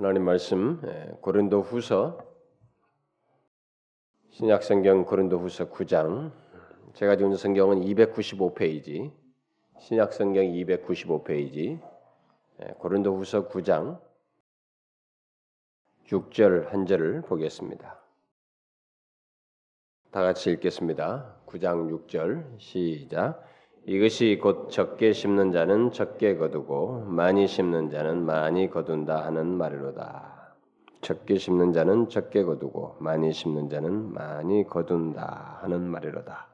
하나님 말씀 예, 고린도 후서 신약성경 고린도 후서 9장 제가 지금 성경은 295페이지 신약성경 295페이지 예, 고린도 후서 9장 6절 한 절을 보겠습니다. 다 같이 읽겠습니다. 9장 6절 시작 이것이 곧 적게 심는 자는 적게 거두고 많이 심는 자는 많이 거둔다 하는 말이로다. 적게 심는 자는 적게 거두고 많이 심는 자는 많이 거둔다 하는 말이로다.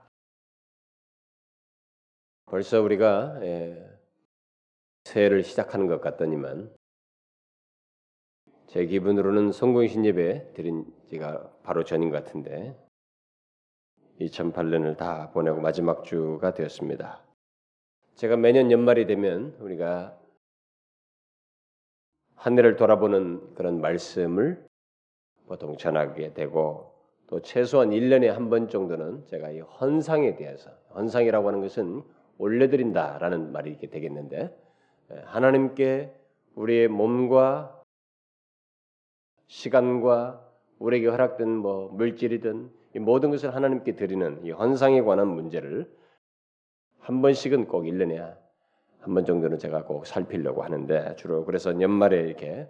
벌써 우리가 예, 새해를 시작하는 것 같더니만 제 기분으로는 성공신 예배 드린 지가 바로 전인 것 같은데 2008년을 다 보내고 마지막 주가 되었습니다. 제가 매년 연말이 되면 우리가 한 해를 돌아보는 그런 말씀을 보통 전하게 되고 또 최소한 1년에 한 번 정도는 제가 이 헌상에 대해서 헌상이라고 하는 것은 올려드린다라는 말이 이렇게 되겠는데 예, 하나님께 우리의 몸과 시간과 우리에게 허락된 뭐 물질이든 이 모든 것을 하나님께 드리는 이 헌상에 관한 문제를 한 번씩은 꼭 1년에 한 번 정도는 제가 꼭 살피려고 하는데 주로 그래서 연말에 이렇게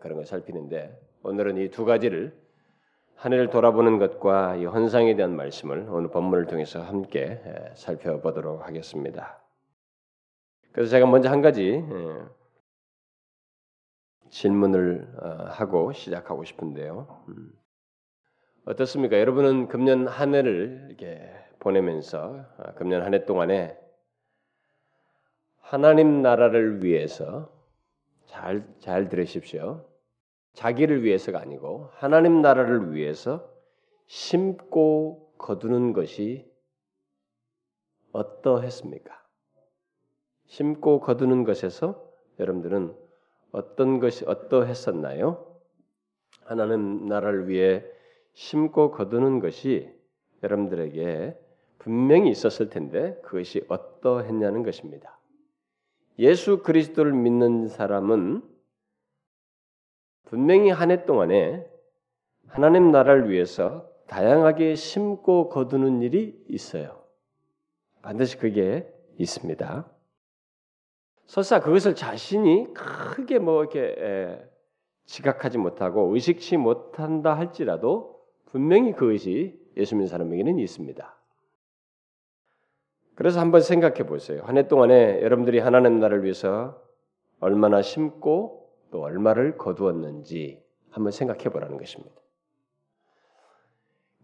그런 걸 살피는데 오늘은 이 두 가지를 한 해를 돌아보는 것과 이 헌상에 대한 말씀을 오늘 본문을 통해서 함께 살펴보도록 하겠습니다. 그래서 제가 먼저 한 가지 질문을 어, 하고 시작하고 싶은데요. 음. 어떻습니까? 여러분은 금년 한 해를 이렇게 보내면서 아, 금년 한 해 동안에 하나님 나라를 위해서 잘, 잘 들으십시오. 자기를 위해서가 아니고 하나님 나라를 위해서 심고 거두는 것이 어떠했습니까? 심고 거두는 것에서 여러분들은 어떤 것이 어떠했었나요? 하나님 나라를 위해 심고 거두는 것이 여러분들에게 분명히 있었을 텐데 그것이 어떠했냐는 것입니다. 예수 그리스도를 믿는 사람은 분명히 한 해 동안에 하나님 나라를 위해서 다양하게 심고 거두는 일이 있어요. 반드시 그게 있습니다. 설사 그것을 자신이 크게 뭐 이렇게 지각하지 못하고 의식치 못한다 할지라도 분명히 그것이 예수 믿는 사람에게는 있습니다. 그래서 한번 생각해 보세요. 한 해 동안에 여러분들이 하나님 나라를 위해서 얼마나 심고 또 얼마를 거두었는지 한번 생각해 보라는 것입니다.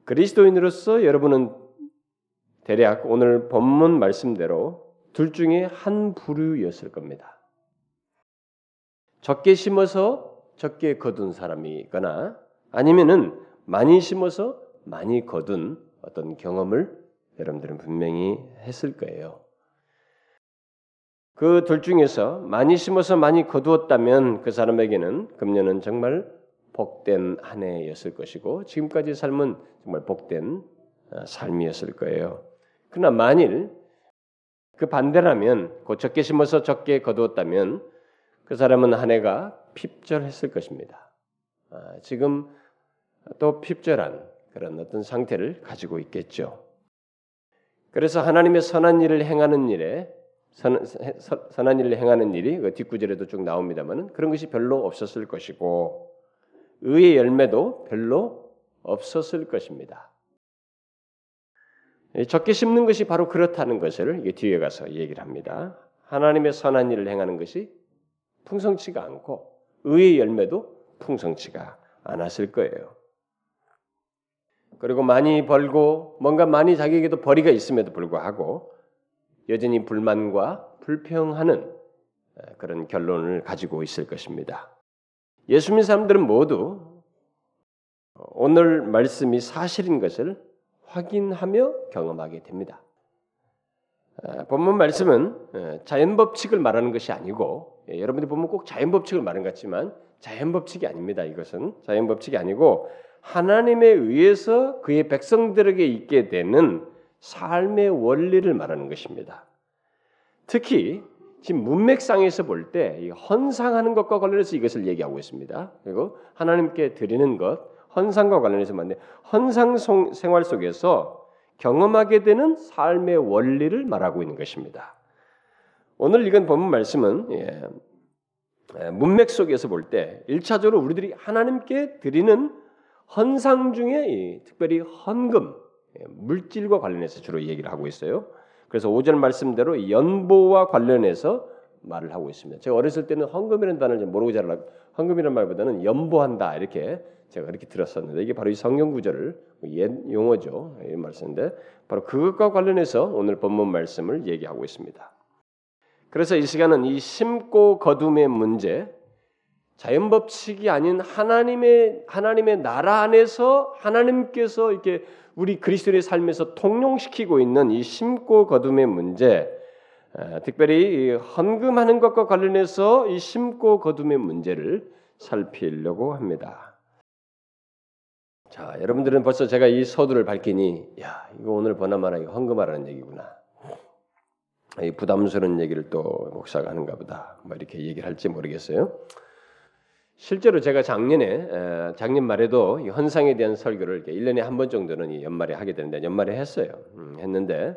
그리스도인으로서 여러분은 대략 오늘 본문 말씀대로 둘 중에 한 부류였을 겁니다. 적게 심어서 적게 거둔 사람이거나 아니면은 많이 심어서 많이 거둔 어떤 경험을 여러분들은 분명히 했을 거예요. 그 둘 중에서 많이 심어서 많이 거두었다면 그 사람에게는 금년은 정말 복된 한 해였을 것이고 지금까지 삶은 정말 복된 어, 삶이었을 거예요. 그러나 만일 그 반대라면 곧 적게 심어서 적게 거두었다면 그 사람은 한 해가 핍절했을 것입니다. 아, 지금 또 핍절한 그런 어떤 상태를 가지고 있겠죠. 그래서 하나님의 선한 일을 행하는 일에 선, 선한 일을 행하는 일이 그 뒷구절에도 쭉 나옵니다만 그런 것이 별로 없었을 것이고 의의 열매도 별로 없었을 것입니다. 적게 심는 것이 바로 그렇다는 것을 뒤에 가서 얘기를 합니다. 하나님의 선한 일을 행하는 것이 풍성치가 않고 의의 열매도 풍성치가 않았을 거예요. 그리고 많이 벌고 뭔가 많이 자기에게도 벌이가 있음에도 불구하고 여전히 불만과 불평하는 그런 결론을 가지고 있을 것입니다. 예수 믿는 사람들은 모두 오늘 말씀이 사실인 것을 확인하며 경험하게 됩니다. 본문 말씀은 자연 법칙을 말하는 것이 아니고 예, 여러분들이 보면 꼭 자연 법칙을 말하는 것 같지만 자연 법칙이 아닙니다. 이것은 자연 법칙이 아니고 하나님에 의해서 그의 백성들에게 있게 되는 삶의 원리를 말하는 것입니다. 특히 지금 문맥상에서 볼 때 헌상하는 것과 관련해서 이것을 얘기하고 있습니다. 그리고 하나님께 드리는 것, 헌상과 관련해서 맞네. 헌상 생활 속에서 경험하게 되는 삶의 원리를 말하고 있는 것입니다. 오늘 읽은 본문 말씀은 예, 예 문맥 속에서 볼때 1차적으로 우리들이 하나님께 드리는 헌상 중에 특별히 헌금, 예, 물질과 관련해서 주로 얘기를 하고 있어요. 그래서 오전 말씀대로 연보와 관련해서 말을 하고 있습니다. 제가 어렸을 때는 헌금이라는 단어를 모르고 자라 헌금이라는 말보다는 연보한다 이렇게 제가 그렇게 들었었는데 이게 바로 이 성경 구절을 옛 용어죠. 이 말씀인데 바로 그것과 관련해서 오늘 본문 말씀을 얘기하고 있습니다. 그래서 이 시간은 이 심고 거둠의 문제, 자연 법칙이 아닌 하나님의 하나님의 나라 안에서 하나님께서 이렇게 우리 그리스도의 삶에서 통용시키고 있는 이 심고 거둠의 문제, 특별히 헌금하는 것과 관련해서 이 심고 거둠의 문제를 살피려고 합니다. 자, 여러분들은 벌써 제가 이 서두를 밝히니, 야, 이거 오늘 보나마나 헌금하라는 얘기구나. 이 부담스러운 얘기를 또 목사가 하는가 보다. 뭐 이렇게 얘기를 할지 모르겠어요. 실제로 제가 작년에 작년 말에도 이 헌상에 대한 설교를 이렇게 1년에 한 번 정도는 연말에 하게 되는데 연말에 했어요. 음, 했는데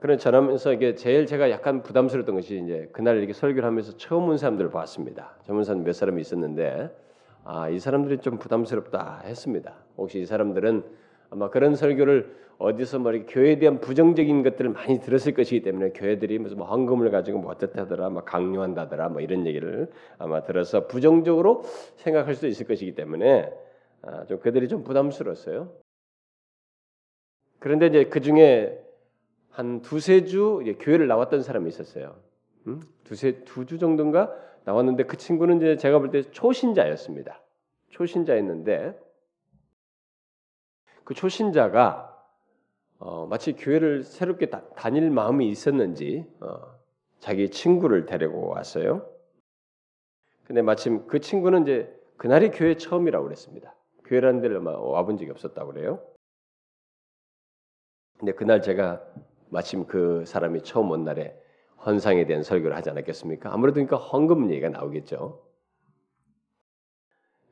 그런 저하면서 이게 제일 제가 약간 부담스러웠던 것이 이제 그날 이렇게 설교를 하면서 처음 온 사람들을 봤습니다. 처음 온 사람 몇 사람이 있었는데 아, 이 사람들이 좀 부담스럽다 했습니다. 혹시 이 사람들은 아마 그런 설교를 어디서 뭐 교회에 대한 부정적인 것들을 많이 들었을 것이기 때문에 교회들이 무슨 뭐 헌금을 가지고 뭐 어떻다더라, 막 강요한다더라, 뭐 이런 얘기를 아마 들어서 부정적으로 생각할 수도 있을 것이기 때문에 아, 좀 그들이 좀 부담스러웠어요. 그런데 이제 그 중에 한 두세 주 교회를 나왔던 사람이 있었어요. 음? 두세 두 주 정도인가 나왔는데 그 친구는 이제 제가 볼 때 초신자였습니다. 초신자였는데 그 초신자가 어, 마치 교회를 새롭게 다, 닐 마음이 있었는지 어, 자기 친구를 데리고 왔어요. 근데 마침 그 친구는 이제 그날이 교회 처음이라고 그랬습니다. 교회라는 데를 와본 적이 없었다고 그래요. 근데 그날 제가 마침 그 사람이 처음 온 날에 헌상에 대한 설교를 하지 않았겠습니까? 아무래도 그러니까 헌금 얘기가 나오겠죠.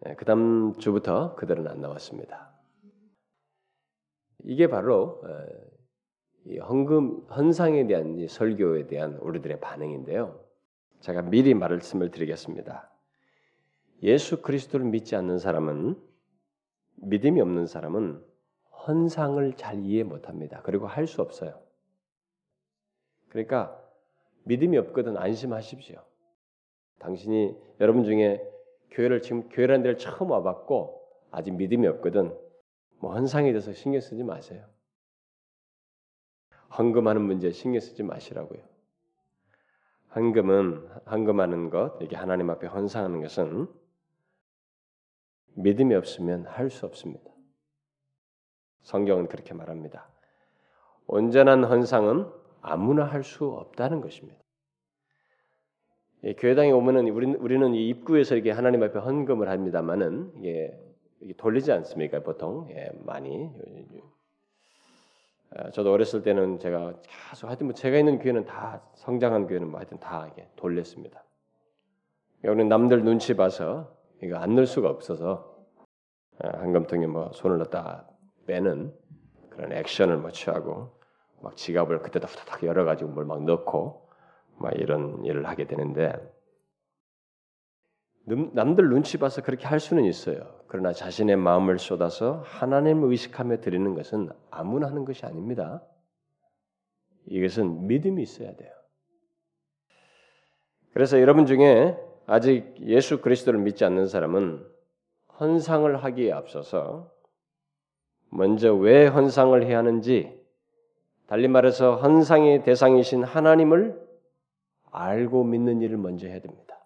네, 그 다음 주부터 그들은 안 나왔습니다. 이게 바로 이 헌금 헌상에 대한 설교에 대한 우리들의 반응인데요. 제가 미리 말씀을 드리겠습니다. 예수 그리스도를 믿지 않는 사람은 믿음이 없는 사람은 헌상을 잘 이해 못합니다. 그리고 할 수 없어요. 그러니까 믿음이 없거든 안심하십시오. 당신이 여러분 중에 교회를 지금 교회라는 데를 처음 와봤고 아직 믿음이 없거든 뭐 헌상에 대해서 신경 쓰지 마세요. 헌금하는 문제에 신경 쓰지 마시라고요. 헌금은 헌금하는 것, 이게 하나님 앞에 헌상하는 것은 믿음이 없으면 할 수 없습니다. 성경은 그렇게 말합니다. 온전한 헌상은 아무나 할 수 없다는 것입니다. 예, 교회당에 오면은 우리는, 우리는 이 입구에서 이렇게 하나님 앞에 헌금을 합니다만은 이게 돌리지 않습니까 보통 예, 많이. 아, 저도 어렸을 때는 제가 계속 하여튼 뭐 제가 있는 교회는 다 성장한 교회는 뭐 하여튼 다 이게 돌렸습니다. 우리는 남들 눈치 봐서 이거 안 넣을 수가 없어서 한금통에 아, 뭐 손을 넣다 빼는 그런 액션을 뭐 취하고 막 지갑을 그때다 후다닥 열어가지고 뭘 막 넣고 막 이런 일을 하게 되는데 남들 눈치 봐서 그렇게 할 수는 있어요. 그러나 자신의 마음을 쏟아서 하나님을 의식하며 드리는 것은 아무나 하는 것이 아닙니다. 이것은 믿음이 있어야 돼요. 그래서 여러분 중에 아직 예수 그리스도를 믿지 않는 사람은 헌상을 하기에 앞서서 먼저 왜 헌상을 해야 하는지 달리 말해서 헌상의 대상이신 하나님을 알고 믿는 일을 먼저 해야 됩니다.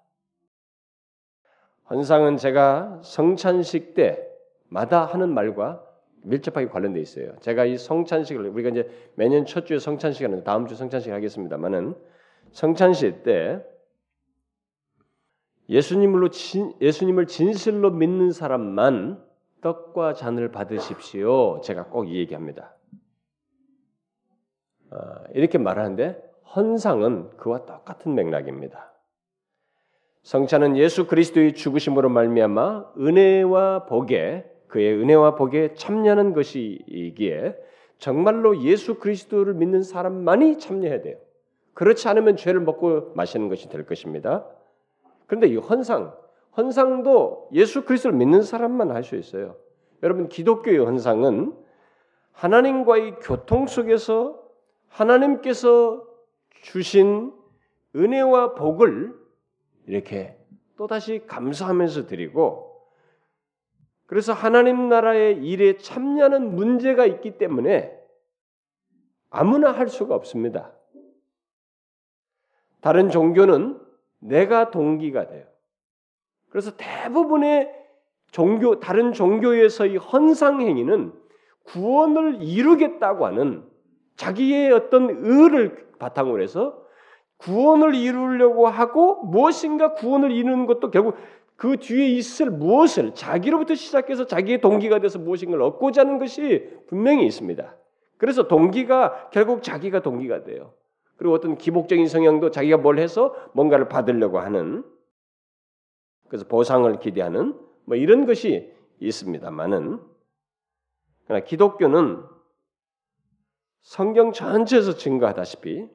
헌상은 제가 성찬식 때마다 하는 말과 밀접하게 관련돼 있어요. 제가 이 성찬식을 우리가 이제 매년 첫 주에 성찬식 하는 다음 주 성찬식 하겠습니다만은 성찬식 때 예수님으로 진, 예수님을 진실로 믿는 사람만 떡과 잔을 받으십시오. 제가 꼭 이 얘기합니다. 어, 이렇게 말하는데 헌상은 그와 똑같은 맥락입니다. 성찬은 예수 그리스도의 죽으심으로 말미암아 은혜와 복에 그의 은혜와 복에 참여하는 것이기에 정말로 예수 그리스도를 믿는 사람만이 참여해야 돼요. 그렇지 않으면 죄를 먹고 마시는 것이 될 것입니다. 그런데 이 헌상, 헌상도 예수 그리스도를 믿는 사람만 할 수 있어요. 여러분 기독교의 헌상은 하나님과의 교통 속에서 하나님께서 주신 은혜와 복을 이렇게 또다시 감사하면서 드리고 그래서 하나님 나라의 일에 참여하는 문제가 있기 때문에 아무나 할 수가 없습니다. 다른 종교는 내가 동기가 돼요. 그래서 대부분의 종교 다른 종교에서의 헌상 행위는 구원을 이루겠다고 하는 자기의 어떤 의를 바탕으로 해서 구원을 이루려고 하고 무엇인가 구원을 이루는 것도 결국 그 뒤에 있을 무엇을 자기로부터 시작해서 자기의 동기가 돼서 무엇인가를 얻고자 하는 것이 분명히 있습니다. 그래서 동기가 결국 자기가 동기가 돼요. 그리고 어떤 기복적인 성향도 자기가 뭘 해서 뭔가를 받으려고 하는 그래서 보상을 기대하는 뭐 이런 것이 있습니다만은 그러나 기독교는 성경 전체에서 증거하다시피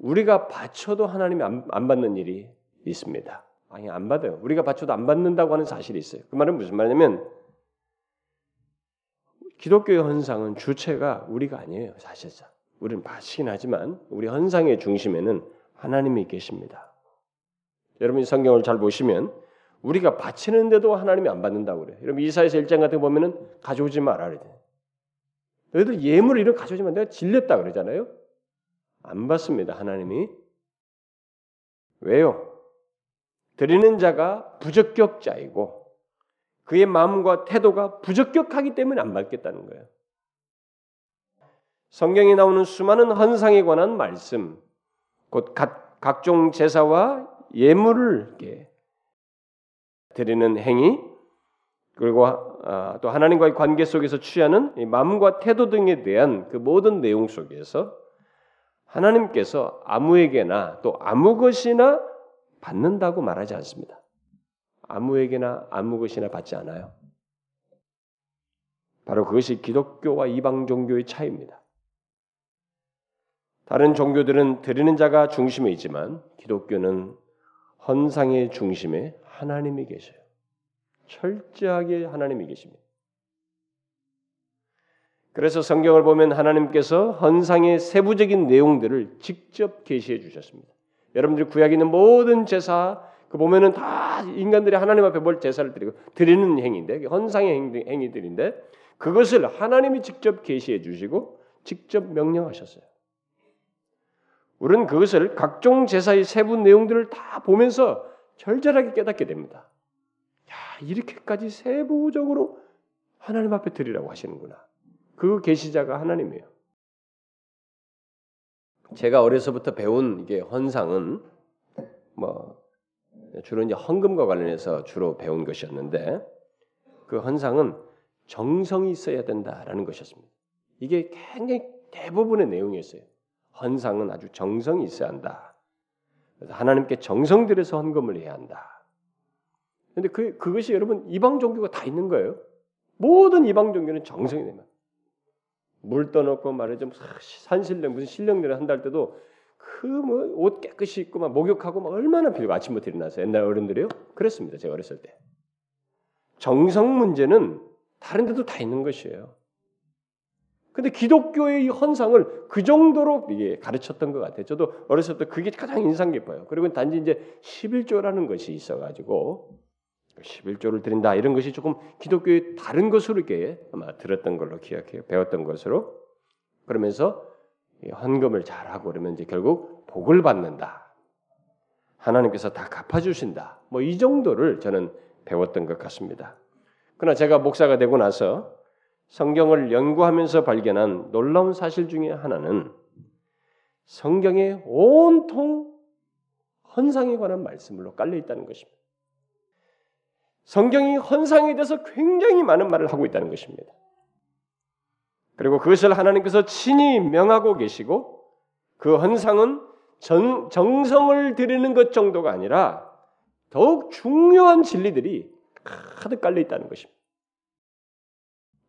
우리가 바쳐도 하나님이 안, 안 받는 일이 있습니다. 아니 안 받아요. 우리가 바쳐도 안 받는다고 하는 사실이 있어요. 그 말은 무슨 말이냐면 기독교의 헌상은 주체가 우리가 아니에요. 사실상 우리는 바치긴 하지만 우리 헌상의 중심에는 하나님이 계십니다. 여러분이 성경을 잘 보시면 우리가 바치는데도 하나님이 안 받는다고 그래요. 여러분 이사에서 1장 같은 거 보면은 가져오지 마라 그래. 너희들 예물을 이런 가져오지 마. 내가 질렸다 그러잖아요. 안 받습니다. 하나님이 왜요? 드리는 자가 부적격자이고 그의 마음과 태도가 부적격하기 때문에 안 받겠다는 거예요. 성경에 나오는 수많은 헌상에 관한 말씀, 곧 각, 각종 제사와 예물을 드리는 행위, 그리고 아, 또 하나님과의 관계 속에서 취하는 마음과 태도 등에 대한 그 모든 내용 속에서 하나님께서 아무에게나 또 아무 것이나 받는다고 말하지 않습니다. 아무에게나 아무 것이나 받지 않아요. 바로 그것이 기독교와 이방 종교의 차이입니다. 다른 종교들은 드리는 자가 중심에 있지만 기독교는 헌상의 중심에 하나님이 계셔요. 철저하게 하나님이 계십니다. 그래서 성경을 보면 하나님께서 헌상의 세부적인 내용들을 직접 계시해 주셨습니다. 여러분들이 구약에 있는 모든 제사 그 보면은 다 인간들이 하나님 앞에 뭘 제사를 드리고 드리는 행위인데 헌상의 행위들인데 그것을 하나님이 직접 계시해 주시고 직접 명령하셨어요. 우리는 그것을 각종 제사의 세부 내용들을 다 보면서 절절하게 깨닫게 됩니다. 야, 이렇게까지 세부적으로 하나님 앞에 드리라고 하시는구나. 그 계시자가 하나님이에요. 제가 어려서부터 배운 이게 헌상은 뭐 주로 이제 헌금과 관련해서 주로 배운 것이었는데 그 헌상은 정성이 있어야 된다라는 것이었습니다. 이게 굉장히 대부분의 내용이었어요. 헌상은 아주 정성이 있어야 한다. 그래서 하나님께 정성 들여서 헌금을 해야 한다. 근데 그 그것이 여러분 이방 종교가 다 있는 거예요. 모든 이방 종교는 정성이 되면 물 떠놓고 말하자면 산신령 무슨 신령들을 할 때도 그 뭐 옷 깨끗이 입고 막 목욕하고 막 얼마나 필요 아침부터 일어나서 옛날 어른들이요 그랬습니다 제가 어렸을 때 정성 문제는 다른 데도 다 있는 것이에요. 근데 기독교의 헌상을 그 정도로 이게 가르쳤던 것 같아요. 저도 어렸을 때 그게 가장 인상 깊어요. 그리고 단지 이제 11조라는 것이 있어가지고 11조를 드린다 이런 것이 조금 기독교의 다른 것으로 이렇게 아마 들었던 걸로 기억해요. 배웠던 것으로 그러면서 헌금을 잘하고 그러면 이제 결국 복을 받는다. 하나님께서 다 갚아주신다. 뭐 이 정도를 저는 배웠던 것 같습니다. 그러나 제가 목사가 되고 나서 성경을 연구하면서 발견한 놀라운 사실 중에 하나는 성경에 온통 헌상에 관한 말씀으로 깔려 있다는 것입니다. 성경이 헌상에 대해서 굉장히 많은 말을 하고 있다는 것입니다. 그리고 그것을 하나님께서 친히 명하고 계시고 그 헌상은 정, 정성을 들이는 것 정도가 아니라 더욱 중요한 진리들이 가득 깔려 있다는 것입니다.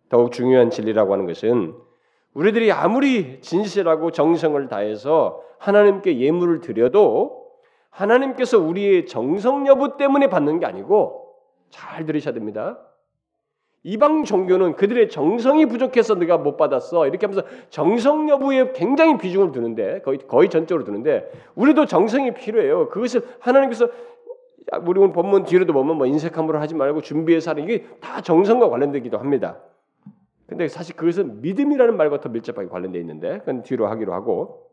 더욱 중요한 진리라고 하는 것은 우리들이 아무리 진실하고 정성을 다해서 하나님께 예물을 드려도 하나님께서 우리의 정성 여부 때문에 받는 게 아니고 잘 들으셔야 됩니다. 이방 종교는 그들의 정성이 부족해서 네가 못 받았어 이렇게 하면서 정성 여부에 굉장히 비중을 두는데 거의 거의 전적으로 두는데 우리도 정성이 필요해요. 그것을 하나님께서 우리 오늘 본문 뒤로도 보면 뭐 인색함으로 하지 말고 준비해서 하는 이게 다 정성과 관련되기도 합니다. 근데 사실 그것은 믿음이라는 말과 더 밀접하게 관련되어 있는데 그건 뒤로 하기로 하고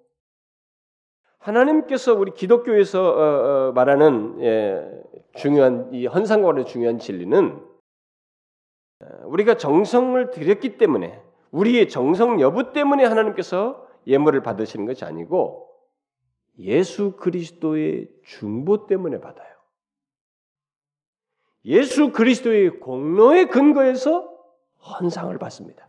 하나님께서 우리 기독교에서 어, 어, 말하는 예, 중요한 이 헌상과 관련 중요한 진리는 어, 우리가 정성을 들였기 때문에 우리의 정성 여부 때문에 하나님께서 예물을 받으시는 것이 아니고 예수 그리스도의 중보 때문에 받아요. 예수 그리스도의 공로의 근거에서 헌상을 받습니다.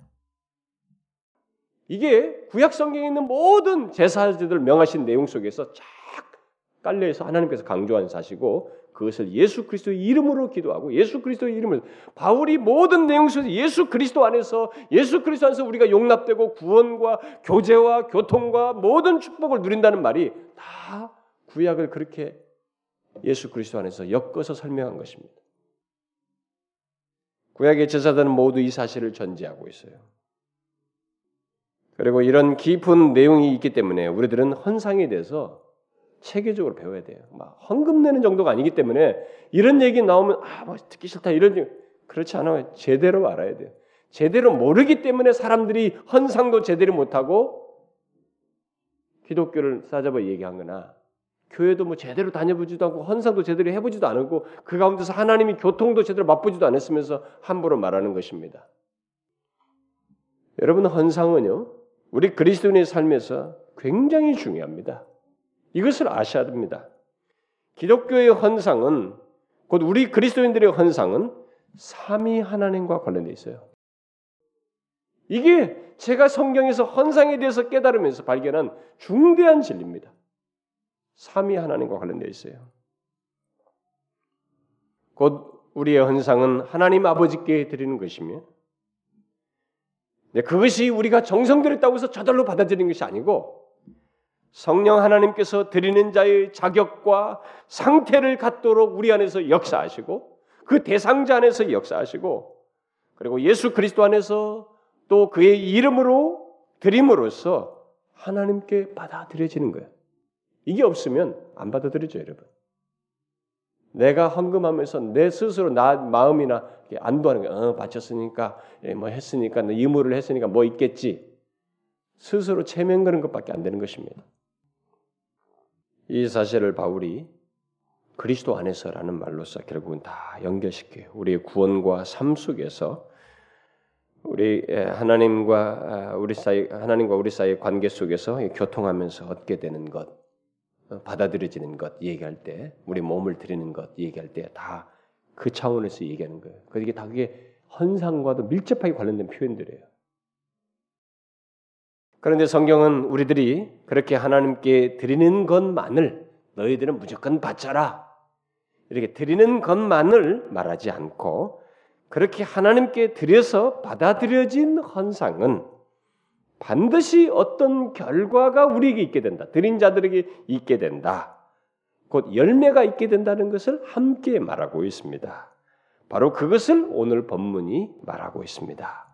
이게 구약 성경에 있는 모든 제사제들 명하신 내용 속에서 쫙 깔려 있어 하나님께서 강조한 사실이고 그것을 예수 그리스도의 이름으로 기도하고 예수 그리스도의 이름을 바울이 모든 내용 속에서 예수 그리스도 안에서 예수 그리스도 안에서 우리가 용납되고 구원과 교제와 교통과 모든 축복을 누린다는 말이 다 구약을 그렇게 예수 그리스도 안에서 엮어서 설명한 것입니다. 구약의 제사들은 모두 이 사실을 전제하고 있어요. 그리고 이런 깊은 내용이 있기 때문에 우리들은 헌상에 대해서 체계적으로 배워야 돼요. 막 헌금 내는 정도가 아니기 때문에 이런 얘기 나오면 아, 뭐 듣기 싫다 이런 그렇지 않아요. 제대로 알아야 돼요. 제대로 모르기 때문에 사람들이 헌상도 제대로 못하고 기독교를 싸잡아 얘기한 거나 교회도 뭐 제대로 다녀보지도 않고 헌상도 제대로 해보지도 않고 그 가운데서 하나님이 교통도 제대로 맛보지도 않았으면서 함부로 말하는 것입니다. 여러분 헌상은요 우리 그리스도인의 삶에서 굉장히 중요합니다. 이것을 아셔야 됩니다. 기독교의 헌상은 곧 우리 그리스도인들의 헌상은 삼위 하나님과 관련돼 있어요. 이게 제가 성경에서 헌상에 대해서 깨달으면서 발견한 중대한 진리입니다. 삼위 하나님과 관련되어 있어요. 곧 우리의 헌상은 하나님 아버지께 드리는 것이며 그것이 우리가 정성 들였다고 해서 저절로 받아들이는 것이 아니고 성령 하나님께서 드리는 자의 자격과 상태를 갖도록 우리 안에서 역사하시고 그 대상자 안에서 역사하시고 그리고 예수 그리스도 안에서 또 그의 이름으로 드림으로써 하나님께 받아들여지는 거예요. 이게 없으면 안 받아들이죠, 여러분. 내가 헌금하면서 내 스스로 나 마음이나 안도하는 거야. 어, 바쳤으니까 예, 뭐 했으니까 의무를 했으니까 뭐 있겠지. 스스로 체면 그는 것밖에 안 되는 것입니다. 이 사실을 바울이 그리스도 안에서라는 말로써 결국은 다 연결시켜요. 우리의 구원과 삶 속에서 우리 하나님과 아, 우리 사이 하나님과 우리 사이의 관계 속에서 교통하면서 얻게 되는 것, 어, 받아들여지는 것 얘기할 때 우리 몸을 드리는 것 얘기할 때 다 그 차원에서 얘기하는 거예요. 그게 다 그게 헌상과도 밀접하게 관련된 표현들이에요. 그런데 성경은 우리들이 그렇게 하나님께 드리는 것만을 너희들은 무조건 바쳐라 이렇게 드리는 것만을 말하지 않고 그렇게 하나님께 드려서 받아들여진 헌상은 반드시 어떤 결과가 우리에게 있게 된다. 드린 자들에게 있게 된다. 곧 열매가 있게 된다는 것을 함께 말하고 있습니다. 바로 그것을 오늘 본문이 말하고 있습니다.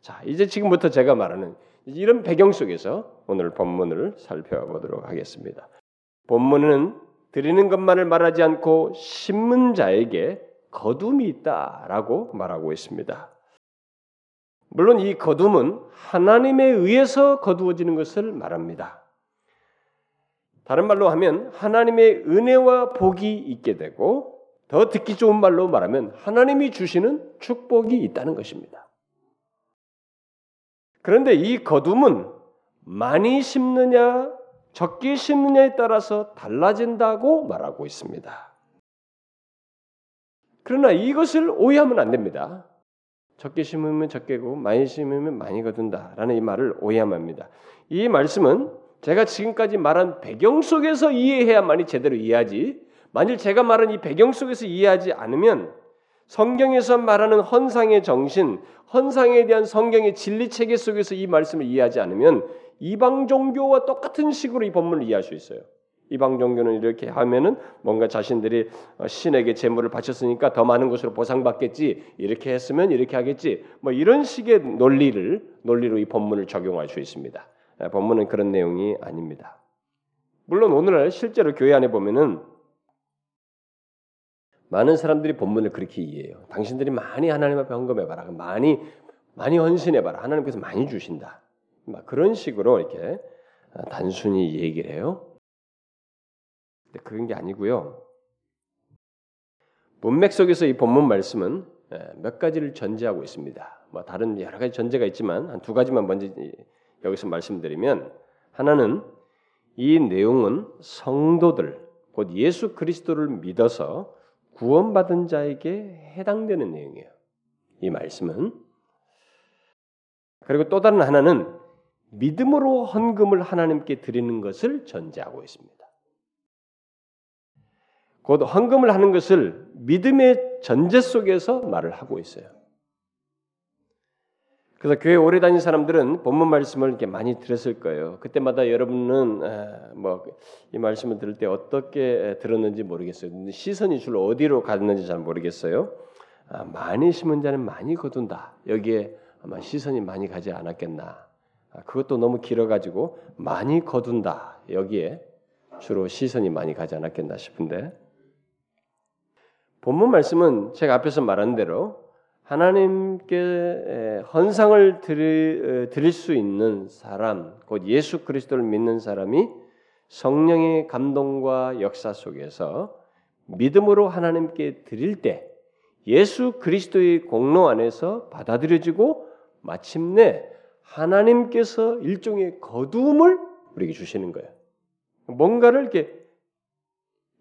자, 이제 지금부터 제가 말하는 이런 배경 속에서 오늘 본문을 살펴보도록 하겠습니다. 본문은 드리는 것만을 말하지 않고 심문 자에게 거둠이 있다라고 말하고 있습니다. 물론 이 거둠은 하나님에 의해서 거두어지는 것을 말합니다. 다른 말로 하면 하나님의 은혜와 복이 있게 되고 더 듣기 좋은 말로 말하면 하나님이 주시는 축복이 있다는 것입니다. 그런데 이 거둠은 많이 심느냐 적게 심느냐에 따라서 달라진다고 말하고 있습니다. 그러나 이것을 오해하면 안 됩니다. 적게 심으면 적게고 많이 심으면 많이 거둔다라는 이 말을 오해하면 합니다. 이 말씀은 제가 지금까지 말한 배경 속에서 이해해야만이 제대로 이해하지. 만일 제가 말한 이 배경 속에서 이해하지 않으면 성경에서 말하는 헌상의 정신, 헌상에 대한 성경의 진리 체계 속에서 이 말씀을 이해하지 않으면 이방 종교와 똑같은 식으로 이 본문을 이해할 수 있어요. 이방 종교는 이렇게 하면은 뭔가 자신들이 어, 신에게 재물을 바쳤으니까 더 많은 것으로 보상받겠지. 이렇게 했으면 이렇게 하겠지. 뭐 이런 식의 논리를 논리로 이 본문을 적용할 수 있습니다. 예, 본문은 그런 내용이 아닙니다. 물론 오늘날 실제로 교회 안에 보면은 많은 사람들이 본문을 그렇게 이해해요. 당신들이 많이 하나님 앞에 헌금해봐라. 많이 많이 헌신해봐라. 하나님께서 많이 주신다. 막 그런 식으로 이렇게 어, 단순히 얘기를 해요. 근데 그런 게 아니고요. 문맥 속에서 이 본문 말씀은 예, 몇 가지를 전제하고 있습니다. 뭐 다른 여러 가지 전제가 있지만 한 두 가지만 먼저 여기서 말씀드리면 하나는 이 내용은 성도들 곧 예수 그리스도를 믿어서 구원받은 자에게 해당되는 내용이에요. 이 말씀은 그리고 또 다른 하나는 믿음으로 헌금을 하나님께 드리는 것을 전제하고 있습니다. 곧 헌금을 하는 것을 믿음의 전제 속에서 말을 하고 있어요. 그래서 교회 오래 다닌 사람들은 본문 말씀을 이렇게 많이 들었을 거예요. 그때마다 여러분은 뭐 이 말씀을 들을 때 어떻게 들었는지 모르겠어요. 시선이 주로 어디로 갔는지 잘 모르겠어요. 아, 많이 심은 자는 많이 거둔다. 여기에 아마 시선이 많이 가지 않았겠나. 아, 그것도 너무 길어가지고 많이 거둔다. 여기에 주로 시선이 많이 가지 않았겠나 싶은데 본문 말씀은 제가 앞에서 말한 대로 하나님께 헌상을 드릴, 드릴 수 있는 사람, 곧 예수 그리스도를 믿는 사람이 성령의 감동과 역사 속에서 믿음으로 하나님께 드릴 때 예수 그리스도의 공로 안에서 받아들여지고 마침내 하나님께서 일종의 거두음을 우리에게 주시는 거예요. 뭔가를 이렇게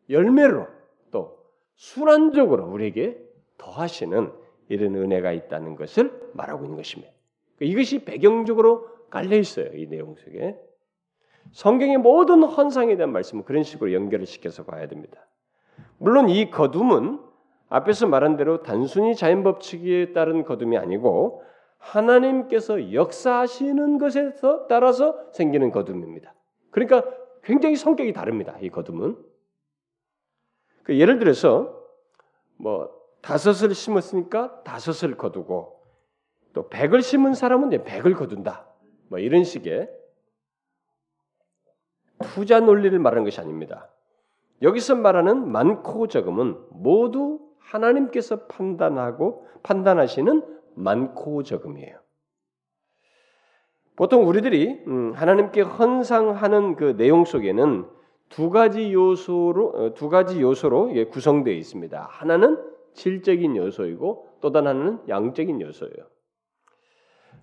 열매로 또 순환적으로 우리에게 더하시는 이런 은혜가 있다는 것을 말하고 있는 것입니다. 그러니까 이것이 배경적으로 깔려 있어요. 이 내용 속에. 성경의 모든 헌상에 대한 말씀은 그런 식으로 연결을 시켜서 봐야 됩니다. 물론 이 거둠은 앞에서 말한 대로 단순히 자연 법칙에 따른 거둠이 아니고 하나님께서 역사하시는 것에 따라서 생기는 거둠입니다. 그러니까 굉장히 성격이 다릅니다. 이 거둠은. 그 예를 들어서 뭐 다섯을 심었으니까 다섯을 거두고 또 백을 심은 사람은 백을 거둔다. 뭐 이런 식의 투자 논리를 말하는 것이 아닙니다. 여기서 말하는 많고 적음은 모두 하나님께서 판단하고 판단하시는 많고 적음이에요. 보통 우리들이 음, 하나님께 헌상하는 그 내용 속에는 두 가지 요소로 어, 두 가지 요소로 구성되어 있습니다. 하나는 질적인 요소이고 또 다른 하나는 양적인 요소예요.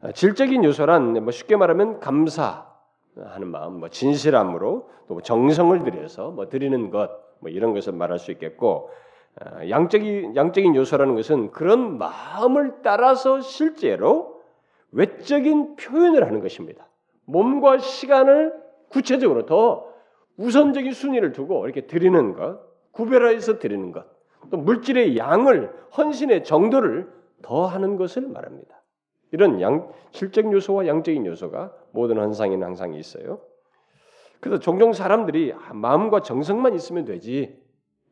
아, 질적인 요소란 뭐 쉽게 말하면 감사하는 마음, 뭐 진실함으로 또뭐 정성을 들여서 뭐 드리는 것, 뭐 이런 것을 말할 수 있겠고 아, 양적인 양적인 요소라는 것은 그런 마음을 따라서 실제로 외적인 표현을 하는 것입니다. 몸과 시간을 구체적으로 더 우선적인 순위를 두고 이렇게 드리는 것, 구별해서 드리는 것, 또 물질의 양을 헌신의 정도를 더하는 것을 말합니다. 이런 양 실적 요소와 양적인 요소가 모든 헌상에는 항상 있어요. 그래서 종종 사람들이 아, 마음과 정성만 있으면 되지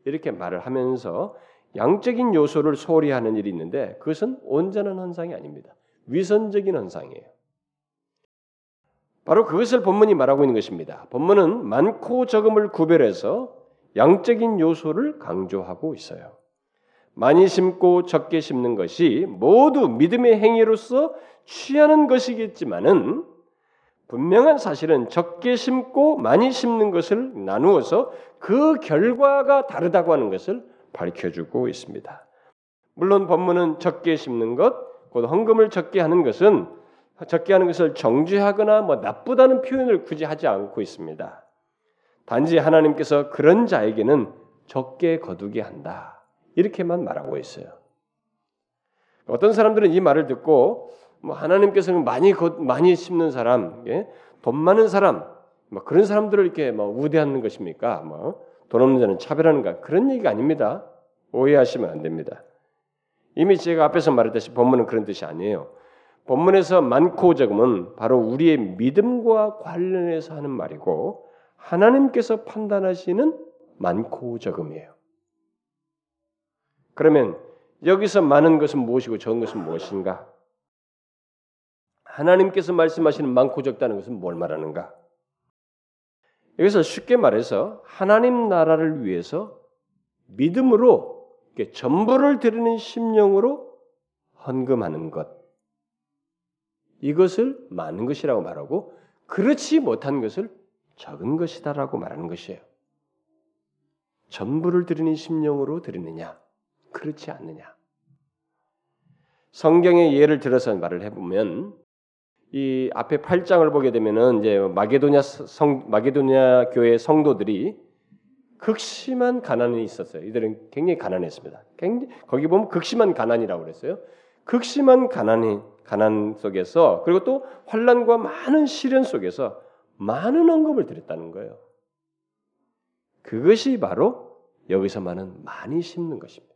이렇게 말을 하면서 양적인 요소를 소홀히 하는 일이 있는데 그것은 온전한 헌상이 아닙니다. 위선적인 헌상이에요. 바로 그것을 본문이 말하고 있는 것입니다. 본문은 많고 적음을 구별해서 양적인 요소를 강조하고 있어요. 많이 심고 적게 심는 것이 모두 믿음의 행위로서 취하는 것이겠지만은 분명한 사실은 적게 심고 많이 심는 것을 나누어서 그 결과가 다르다고 하는 것을 밝혀주고 있습니다. 물론 본문은 적게 심는 것, 곧 헌금을 적게 하는 것은 적게 하는 것을 정죄하거나 뭐 나쁘다는 표현을 굳이 하지 않고 있습니다. 단지 하나님께서 그런 자에게는 적게 거두게 한다. 이렇게만 말하고 있어요. 어떤 사람들은 이 말을 듣고 뭐 하나님께서는 많이 거, 많이 심는 사람, 예? 돈 많은 사람, 뭐 그런 사람들을 이렇게 뭐 우대하는 것입니까? 뭐돈 없는 자는 차별하는가? 그런 얘기가 아닙니다. 오해하시면 안 됩니다. 이미 제가 앞에서 말했듯이 본문은 그런 뜻이 아니에요. 본문에서 많고 적음은 바로 우리의 믿음과 관련해서 하는 말이고 하나님께서 판단하시는 많고 적음이에요. 그러면 여기서 많은 것은 무엇이고 적은 것은 무엇인가? 하나님께서 말씀하시는 많고 적다는 것은 뭘 말하는가? 여기서 쉽게 말해서 하나님 나라를 위해서 믿음으로 전부를 드리는 심령으로 헌금하는 것. 이것을 많은 것이라고 말하고 그렇지 못한 것을 적은 것이다라고 말하는 것이에요. 전부를 드리는 심령으로 드리느냐? 그렇지 않느냐? 성경의 예를 들어서 말을 해보면 이 앞에 8장을 보게 되면은 이제 마게도냐 성 마게도냐 교회 성도들이 극심한 가난이 있었어요. 이들은 굉장히 가난했습니다. 굉장히, 거기 보면 극심한 가난이라고 그랬어요. 극심한 가난이 가난 속에서 그리고 또 환란과 많은 시련 속에서 많은 언급을 드렸다는 거예요. 그것이 바로 여기서 말하는 많이 심는 것입니다.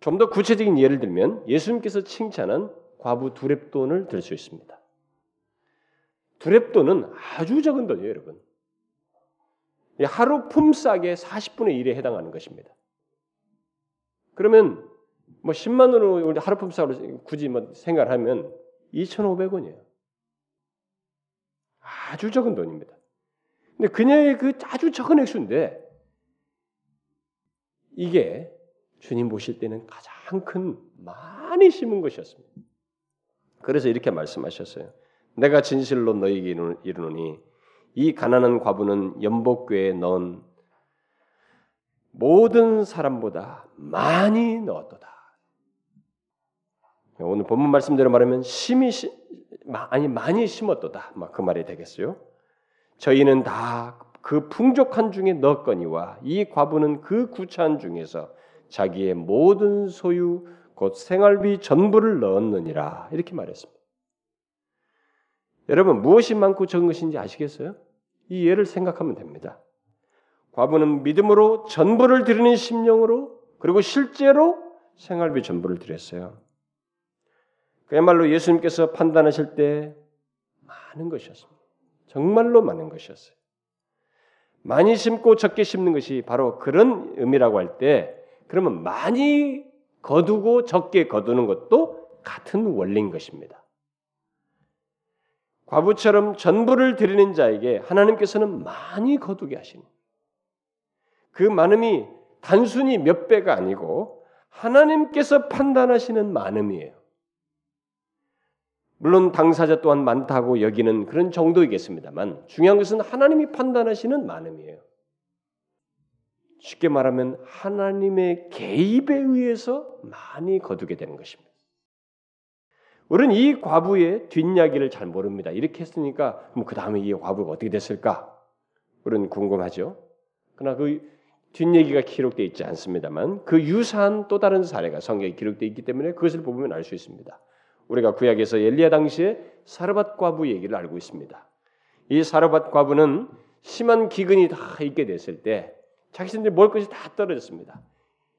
좀 더 구체적인 예를 들면 예수님께서 칭찬한 과부 두랩돈을 들 수 있습니다. 두랩돈은 아주 적은 돈이에요, 여러분. 하루 품삯의 40분의 1에 해당하는 것입니다. 그러면 뭐 10만 원으로 하루 품삯으로 굳이 뭐 생각하면 2,500원이에요. 아주 적은 돈입니다. 근데 그녀의 그 아주 적은 액수인데 이게 주님 보실 때는 가장 큰 많이 심은 것이었습니다. 그래서 이렇게 말씀하셨어요. 내가 진실로 너희에게 이르노니 이 가난한 과부는 연복궤에 넣은 모든 사람보다 많이 넣었도다. 오늘 본문 말씀대로 말하면 심히 아니 많이 심었도다. 막 그 말이 되겠어요. 저희는 다 그 풍족한 중에 넣었거니와 이 과부는 그 구차한 중에서 자기의 모든 소유 곧 생활비 전부를 넣었느니라 이렇게 말했습니다. 여러분 무엇이 많고 적은 것인지 아시겠어요? 이 예를 생각하면 됩니다. 과부는 믿음으로 전부를 드리는 심령으로 그리고 실제로 생활비 전부를 드렸어요. 그야말로 예수님께서 판단하실 때 많은 것이었습니다. 정말로 많은 것이었어요. 많이 심고 적게 심는 것이 바로 그런 의미라고 할 때 그러면 많이 거두고 적게 거두는 것도 같은 원리인 것입니다. 과부처럼 전부를 드리는 자에게 하나님께서는 많이 거두게 하시는 그 많음이 단순히 몇 배가 아니고 하나님께서 판단하시는 많음이에요. 물론 당사자 또한 많다고 여기는 그런 정도이겠습니다만 중요한 것은 하나님이 판단하시는 많음이에요. 쉽게 말하면 하나님의 개입에 의해서 많이 거두게 되는 것입니다. 우리는 이 과부의 뒷이야기를 잘 모릅니다. 이렇게 했으니까 그 다음에 이 과부가 어떻게 됐을까? 우리는 궁금하죠. 그러나 그 뒷얘기가 기록되어 있지 않습니다만 그 유사한 또 다른 사례가 성경에 기록되어 있기 때문에 그것을 보면 알 수 있습니다. 우리가 구약에서 엘리야 당시에 사르밧 과부 얘기를 알고 있습니다. 이 사르밧 과부는 심한 기근이 다 있게 됐을 때 자신들이 먹을 것이 다 떨어졌습니다.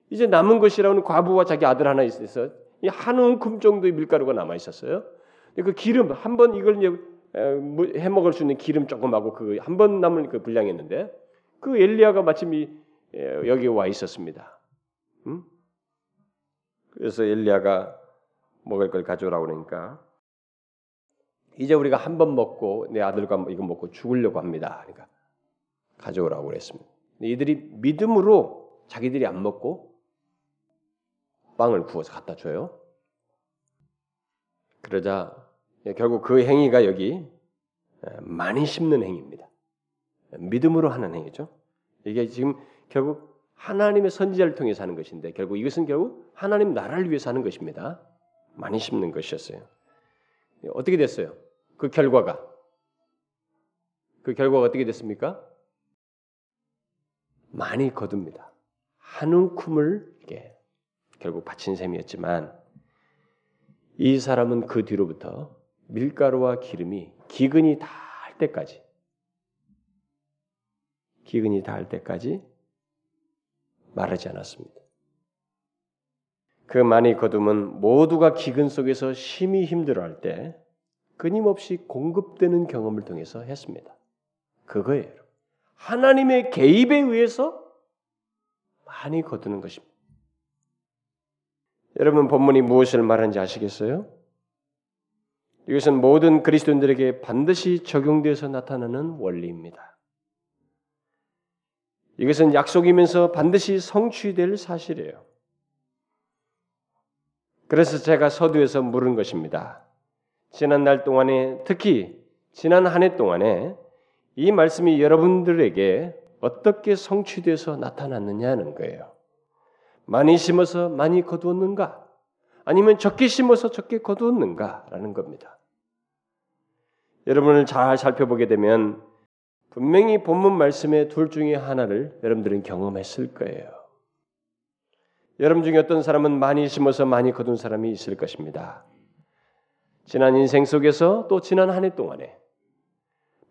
이제 남은 것이라고는 과부와 자기 아들 하나 있어서 한 움큼 정도의 밀가루가 남아 있었어요. 그 기름 한 번 이걸 해 먹을 수 있는 기름 조금하고 그 한 번 남은 그 분량이었는데 그 엘리야가 마침 이 여기 와 있었습니다. 음? 그래서 엘리야가 먹을 걸 가져오라고 그러니까 이제 우리가 한 번 먹고 내 아들과 이거 먹고 죽으려고 합니다. 그러니까 가져오라고 그랬습니다. 이들이 믿음으로 자기들이 안 먹고 빵을 구워서 갖다 줘요. 그러자 결국 그 행위가 여기 많이 심는 행위입니다. 믿음으로 하는 행위죠. 이게 지금 결국 하나님의 선지자를 통해서 하는 것인데 결국 이것은 결국 하나님 나라를 위해서 하는 것입니다. 많이 심는 것이었어요. 어떻게 됐어요? 그 결과가 그 결과가 어떻게 됐습니까? 많이 거둡니다. 한 움큼을 결국 바친 셈이었지만 이 사람은 그 뒤로부터 밀가루와 기름이 기근이 다 닿을 때까지 기근이 닿을 때까지 말하지 않았습니다. 그 많이 거둠은 모두가 기근 속에서 심히 힘들어할 때 끊임없이 공급되는 경험을 통해서 했습니다. 그거예요. 하나님의 개입에 의해서 많이 거두는 것입니다. 여러분 본문이 무엇을 말하는지 아시겠어요? 이것은 모든 그리스도인들에게 반드시 적용되어서 나타나는 원리입니다. 이것은 약속이면서 반드시 성취될 사실이에요. 그래서 제가 서두에서 물은 것입니다. 지난 날 동안에 특히 지난 한 해 동안에 이 말씀이 여러분들에게 어떻게 성취돼서 나타났느냐는 거예요. 많이 심어서 많이 거두었는가? 아니면 적게 심어서 적게 거두었는가라는 겁니다. 여러분을 잘 살펴보게 되면 분명히 본문 말씀의 둘 중에 하나를 여러분들은 경험했을 거예요. 여러분 중에 어떤 사람은 많이 심어서 많이 거둔 사람이 있을 것입니다. 지난 인생 속에서 또 지난 한 해 동안에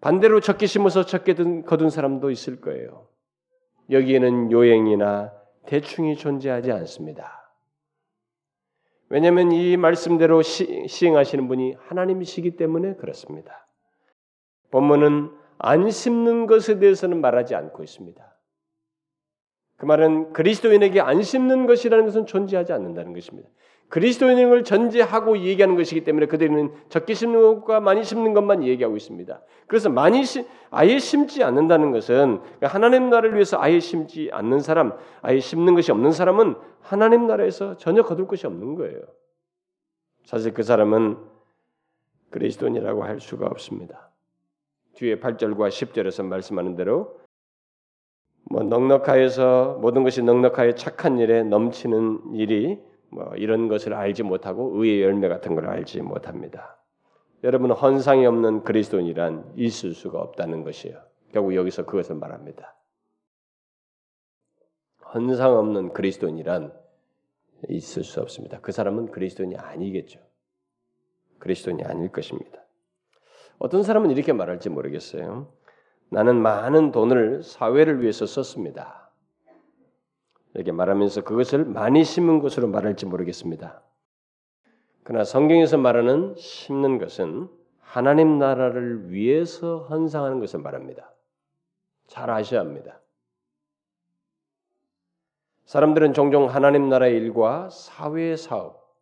반대로 적게 심어서 적게 거둔 사람도 있을 거예요. 여기에는 요행이나 대충이 존재하지 않습니다. 왜냐하면 이 말씀대로 시, 시행하시는 분이 하나님이시기 때문에 그렇습니다. 본문은 안 심는 것에 대해서는 말하지 않고 있습니다. 그 말은 그리스도인에게 안 심는 것이라는 것은 존재하지 않는다는 것입니다. 그리스도인을 전제하고 얘기하는 것이기 때문에 그들은 적게 심는 것과 많이 심는 것만 얘기하고 있습니다. 그래서 많이 심, 아예 심지 않는다는 것은 하나님 나라를 위해서 아예 심지 않는 사람, 아예 심는 것이 없는 사람은 하나님 나라에서 전혀 거둘 것이 없는 거예요. 사실 그 사람은 그리스도인이라고 할 수가 없습니다. 뒤에 8절과 10절에서 말씀하는 대로 뭐 넉넉하여서 모든 것이 넉넉하여 착한 일에 넘치는 일이 뭐 이런 것을 알지 못하고 의의 열매 같은 걸 알지 못합니다. 여러분 헌상이 없는 그리스도인이란 있을 수가 없다는 것이에요. 결국 여기서 그것을 말합니다. 헌상 없는 그리스도인이란 있을 수 없습니다. 그 사람은 그리스도인이 아니겠죠. 그리스도인이 아닐 것입니다. 어떤 사람은 이렇게 말할지 모르겠어요. 나는 많은 돈을 사회를 위해서 썼습니다. 이렇게 말하면서 그것을 많이 심은 것으로 말할지 모르겠습니다. 그러나 성경에서 말하는 심는 것은 하나님 나라를 위해서 헌상하는 것을 말합니다. 잘 아셔야 합니다. 사람들은 종종 하나님 나라의 일과 사회 사업,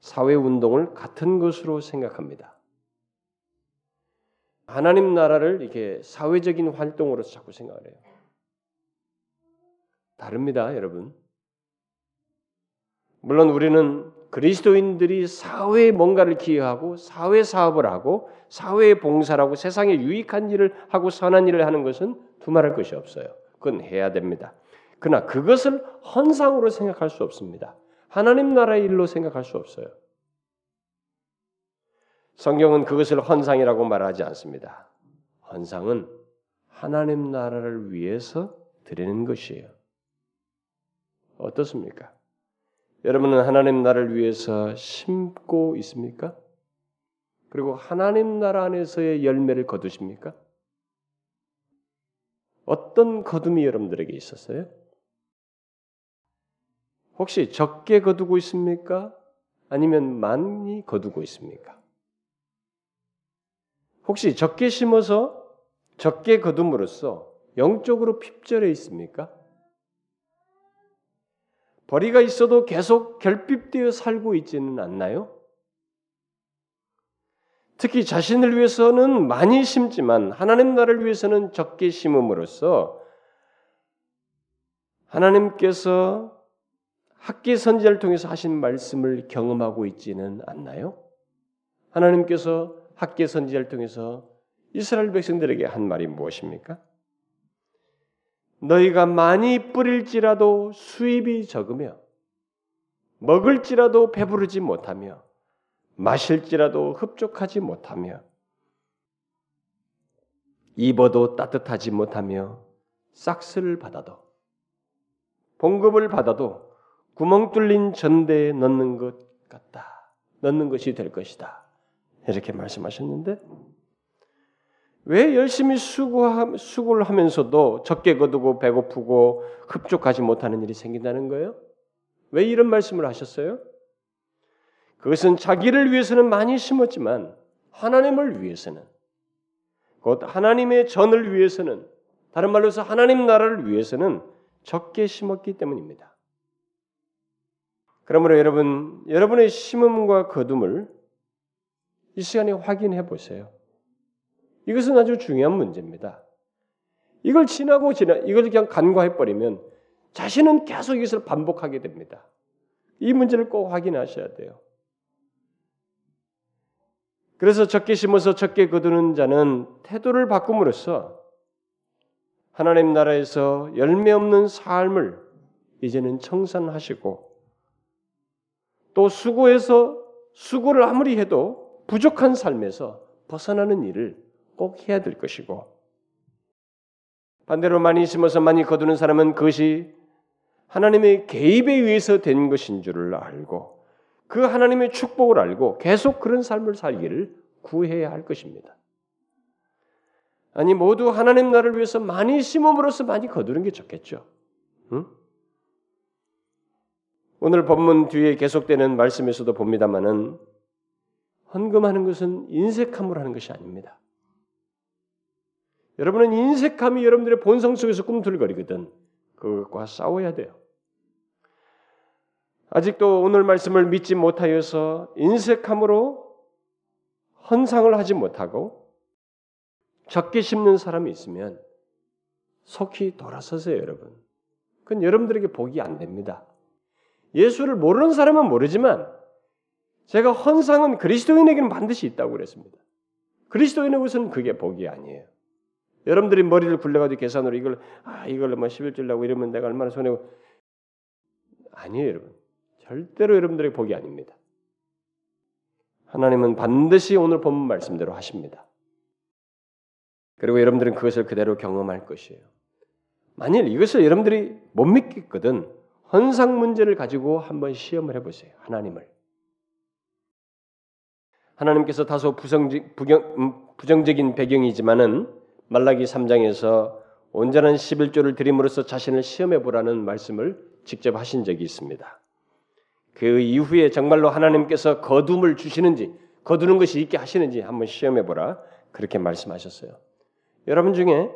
사회 운동을 같은 것으로 생각합니다. 하나님 나라를 이렇게 사회적인 활동으로 자꾸 생각을 해요. 다릅니다, 여러분. 물론 우리는 그리스도인들이 사회에 뭔가를 기여하고 사회 사업을 하고 사회에 봉사를 하고 세상에 유익한 일을 하고 선한 일을 하는 것은 두말할 것이 없어요. 그건 해야 됩니다. 그러나 그것을 헌상으로 생각할 수 없습니다. 하나님 나라의 일로 생각할 수 없어요. 성경은 그것을 헌상이라고 말하지 않습니다. 헌상은 하나님 나라를 위해서 드리는 것이에요. 어떻습니까? 여러분은 하나님 나라를 위해서 심고 있습니까? 그리고 하나님 나라 안에서의 열매를 거두십니까? 어떤 거둠이 여러분들에게 있었어요? 혹시 적게 거두고 있습니까? 아니면 많이 거두고 있습니까? 혹시 적게 심어서 적게 거둠으로써 영적으로 핍절해 있습니까? 벌이가 있어도 계속 결핍되어 살고 있지는 않나요? 특히 자신을 위해서는 많이 심지만 하나님 나라를 위해서는 적게 심음으로써 하나님께서 학계 선지자를 통해서 하신 말씀을 경험하고 있지는 않나요? 하나님께서 학계 선지자를 통해서 이스라엘 백성들에게 한 말이 무엇입니까? 너희가 많이 뿌릴지라도 수입이 적으며 먹을지라도 배부르지 못하며 마실지라도 흡족하지 못하며 입어도 따뜻하지 못하며 싹스를 받아도 봉급을 받아도 구멍 뚫린 전대에 넣는 것 같다. 넣는 것이 될 것이다. 이렇게 말씀하셨는데 왜 열심히 수고 수고를 하면서도 적게 거두고 배고프고 흡족하지 못하는 일이 생긴다는 거예요? 왜 이런 말씀을 하셨어요? 그것은 자기를 위해서는 많이 심었지만 하나님을 위해서는 곧 하나님의 전을 위해서는 다른 말로 해서 하나님 나라를 위해서는 적게 심었기 때문입니다. 그러므로 여러분 여러분의 심음과 거둠을 이 시간에 확인해 보세요. 이것은 아주 중요한 문제입니다. 이걸 지나고 지나 이걸 그냥 간과해 버리면 자신은 계속 이것을 반복하게 됩니다. 이 문제를 꼭 확인하셔야 돼요. 그래서 적게 심어서 적게 거두는 자는 태도를 바꿈으로써 하나님 나라에서 열매 없는 삶을 이제는 청산하시고 또 수고해서 수고를 아무리 해도 부족한 삶에서 벗어나는 일을 꼭 해야 될 것이고 반대로 많이 심어서 많이 거두는 사람은 그것이 하나님의 개입에 의해서 된 것인 줄을 알고 그 하나님의 축복을 알고 계속 그런 삶을 살기를 구해야 할 것입니다. 아니 모두 하나님 나라를 위해서 많이 심음으로써 많이 거두는 게 좋겠죠. 응? 오늘 본문 뒤에 계속되는 말씀에서도 봅니다만은 헌금하는 것은 인색함으로 하는 것이 아닙니다. 여러분은 인색함이 여러분들의 본성 속에서 꿈틀거리거든. 그것과 싸워야 돼요. 아직도 오늘 말씀을 믿지 못하여서 인색함으로 헌상을 하지 못하고 적게 심는 사람이 있으면 속히 돌아서세요, 여러분. 그건 여러분들에게 복이 안 됩니다. 예수를 모르는 사람은 모르지만 제가 헌상은 그리스도인에게는 반드시 있다고 그랬습니다. 그리스도인에게서는 그게 복이 아니에요. 여러분들이 머리를 굴려가지고 계산으로 이걸 아 이걸 뭐 11줄 나고 이러면 내가 얼마나 손해고 아니에요, 여러분. 절대로 여러분들의 복이 아닙니다. 하나님은 반드시 오늘 본문 말씀대로 하십니다. 그리고 여러분들은 그것을 그대로 경험할 것이에요. 만일 이것을 여러분들이 못 믿겠거든 헌상 문제를 가지고 한번 시험을 해보세요. 하나님을. 하나님께서 다소 부정적, 부경, 음, 부정적인 배경이지만은 말라기 3장에서 온전한 11조를 드림으로써 자신을 시험해 보라는 말씀을 직접 하신 적이 있습니다. 그 이후에 정말로 하나님께서 거둠을 주시는지 거두는 것이 있게 하시는지 한번 시험해 보라 그렇게 말씀하셨어요. 여러분 중에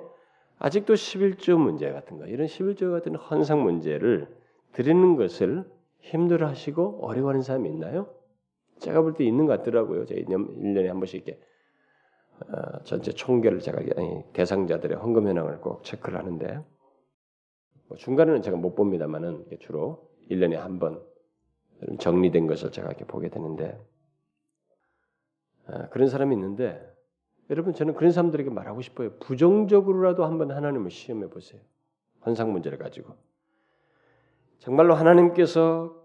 아직도 11조 문제 같은 거 이런 11조 같은 헌상 문제를 드리는 것을 힘들어하시고 어려워하는 사람이 있나요? 제가 볼 때 있는 것 같더라고요. 제가 1년에 한 번씩 이렇게 어, 전체 총계를 제가 대상자들의 헌금 현황을 꼭 체크를 하는데 뭐 중간에는 제가 못 봅니다만은 주로 1년에 한 번 정리된 것을 제가 이렇게 보게 되는데 아, 그런 사람이 있는데 여러분 저는 그런 사람들에게 말하고 싶어요. 부정적으로라도 한번 하나님을 시험해 보세요. 환상 문제를 가지고 정말로 하나님께서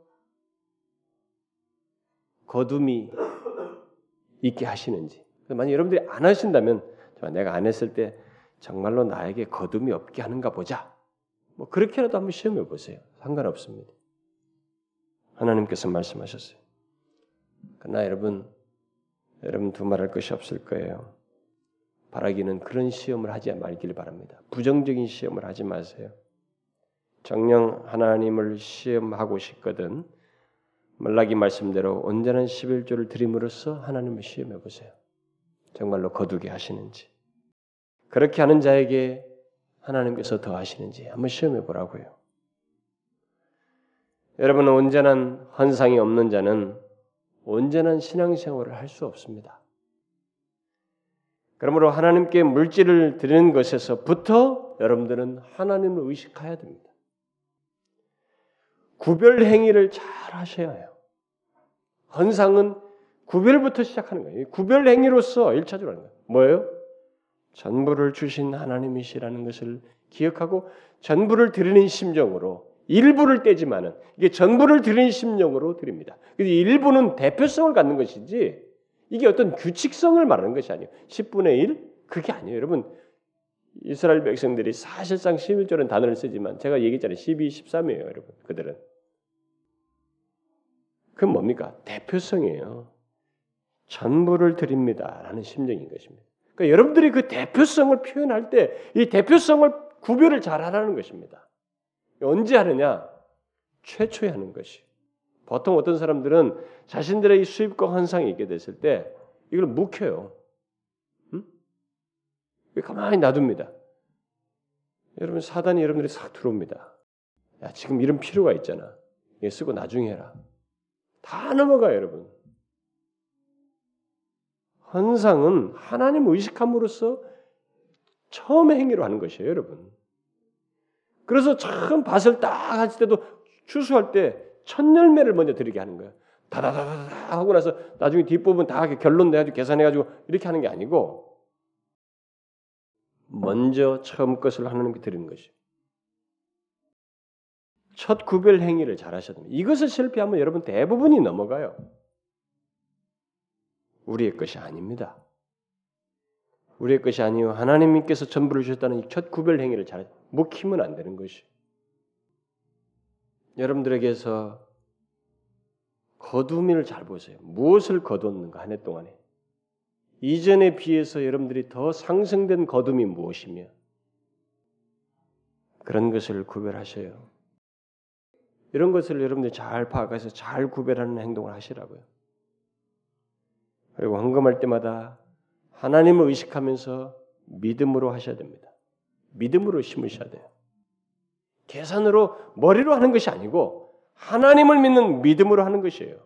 거둠이 있게 하시는지 만약 여러분들이 안 하신다면 내가 안 했을 때 정말로 나에게 거둠이 없게 하는가 보자. 뭐 그렇게라도 한번 시험해 보세요. 상관없습니다. 하나님께서 말씀하셨어요. 그러나 여러분, 여러분 두말할 것이 없을 거예요. 바라기는 그런 시험을 하지 말기를 바랍니다. 부정적인 시험을 하지 마세요. 정령 하나님을 시험하고 싶거든 말라기 말씀대로 온전한 11조를 드림으로써 하나님을 시험해 보세요. 정말로 거두게 하시는지 그렇게 하는 자에게 하나님께서 더 하시는지 한번 시험해 보라고요. 여러분은 온전한 헌상이 없는 자는 온전한 신앙생활을 할 수 없습니다. 그러므로 하나님께 물질을 드리는 것에서부터 여러분들은 하나님을 의식해야 됩니다. 구별 행위를 잘 하셔야 해요. 헌상은 구별부터 시작하는 거예요. 구별 행위로서 1차적으로 하는 거예요. 뭐예요? 전부를 주신 하나님이시라는 것을 기억하고 전부를 드리는 심정으로 일부를 떼지만은 이게 전부를 드리는 심정으로 드립니다. 그래서 일부는 대표성을 갖는 것이지 이게 어떤 규칙성을 말하는 것이 아니에요. 10분의 1 그게 아니에요. 여러분 이스라엘 백성들이 사실상 11조는 단어를 쓰지만 제가 얘기했잖아요. 12, 13이에요, 여러분. 그들은. 그 뭡니까? 대표성이에요. 전부를 드립니다라는 심정인 것입니다. 그러니까 여러분들이 그 대표성을 표현할 때 이 대표성을 구별을 잘 하라는 것입니다. 언제 하느냐? 최초에 하는 것이. 보통 어떤 사람들은 자신들의 이 수입과 환상이 있게 됐을 때 이걸 묵혀요. 응? 가만히 놔둡니다. 여러분 사단이 여러분들이 싹 들어옵니다. 야 지금 이런 필요가 있잖아. 얘 쓰고 나중에 해라. 다 넘어가요, 여러분. 환상은 하나님 의식함으로써 처음의 행위로 하는 것이에요, 여러분. 그래서 처음 밭을 딱 하실 때도 추수할 때 첫 열매를 먼저 드리게 하는 거예요. 다다다다 하고 나서 나중에 뒷부분 다 결론 내가지고 계산해가지고 이렇게 하는 게 아니고 먼저 처음 것을 하나님께 드리는 것이. 첫 구별 행위를 잘 하셔야 됩니다. 이것을 실패하면 여러분 대부분이 넘어가요. 우리의 것이 아닙니다. 우리의 것이 아니요 하나님께서 전부를 주셨다는 첫 구별 행위를 잘 묵히면 안 되는 것이. 여러분들에게서 거두미를 잘 보세요. 무엇을 거뒀는가 한 해 동안에 이전에 비해서 여러분들이 더 상승된 거둠이 무엇이며 그런 것을 구별하셔요. 이런 것을 여러분들이 잘 파악해서 잘 구별하는 행동을 하시라고요. 그리고 헌금할 때마다 하나님을 의식하면서 믿음으로 하셔야 됩니다. 믿음으로 심으셔야 돼요. 계산으로 머리로 하는 것이 아니고 하나님을 믿는 믿음으로 하는 것이에요.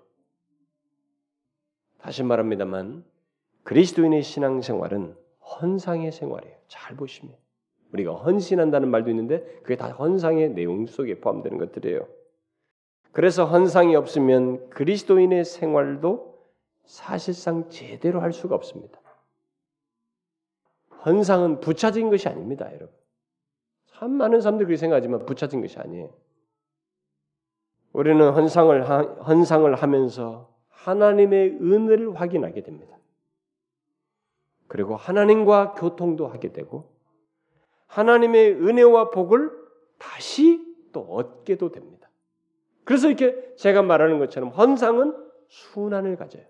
다시 말합니다만 그리스도인의 신앙생활은 헌상의 생활이에요. 잘 보시면 우리가 헌신한다는 말도 있는데 그게 다 헌상의 내용 속에 포함되는 것들이에요. 그래서 헌상이 없으면 그리스도인의 생활도 사실상 제대로 할 수가 없습니다. 헌상은 부차진 것이 아닙니다, 여러분. 참 많은 사람들이 그렇게 생각하지만 부차진 것이 아니에요. 우리는 헌상을 헌상을 하면서 하나님의 은혜를 확인하게 됩니다. 그리고 하나님과 교통도 하게 되고 하나님의 은혜와 복을 다시 또 얻게도 됩니다. 그래서 이렇게 제가 말하는 것처럼 헌상은 순환을 가져요.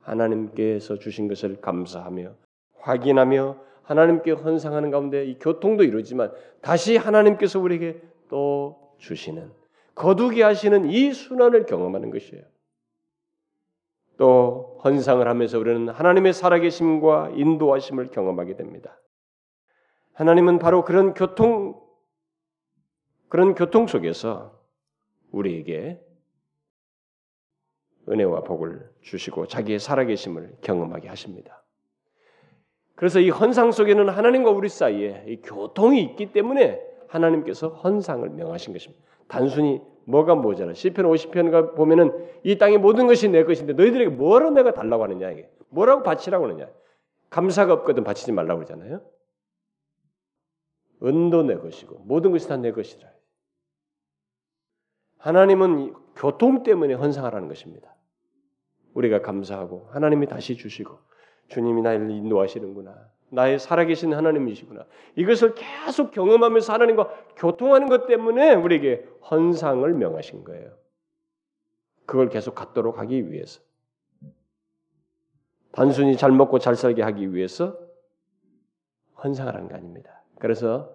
하나님께서 주신 것을 감사하며 확인하며 하나님께 헌상하는 가운데 이 교통도 이루지만 다시 하나님께서 우리에게 또 주시는 거두게 하시는 이 순환을 경험하는 것이에요. 또 헌상을 하면서 우리는 하나님의 살아계심과 인도하심을 경험하게 됩니다. 하나님은 바로 그런 교통 그런 교통 속에서 우리에게 은혜와 복을 주시고 자기의 살아계심을 경험하게 하십니다. 그래서 이 헌상 속에는 하나님과 우리 사이에 이 교통이 있기 때문에 하나님께서 헌상을 명하신 것입니다. 단순히 뭐가 모자라. 시편 50편가 보면은 이 땅의 모든 것이 내 것인데 너희들에게 뭐로 내가 달라고 하느냐 이게. 뭐라고 바치라고 하느냐. 감사가 없거든 바치지 말라고 그러잖아요. 은도 내 것이고 모든 것이 다 내 것이라. 하나님은 교통 때문에 헌상하라는 것입니다. 우리가 감사하고 하나님이 다시 주시고 주님이 나를 인도하시는구나. 나의 살아계신 하나님이시구나. 이것을 계속 경험하면서 하나님과 교통하는 것 때문에 우리에게 헌상을 명하신 거예요. 그걸 계속 갖도록 하기 위해서. 단순히 잘 먹고 잘 살게 하기 위해서 헌상을 한 거 아닙니다. 그래서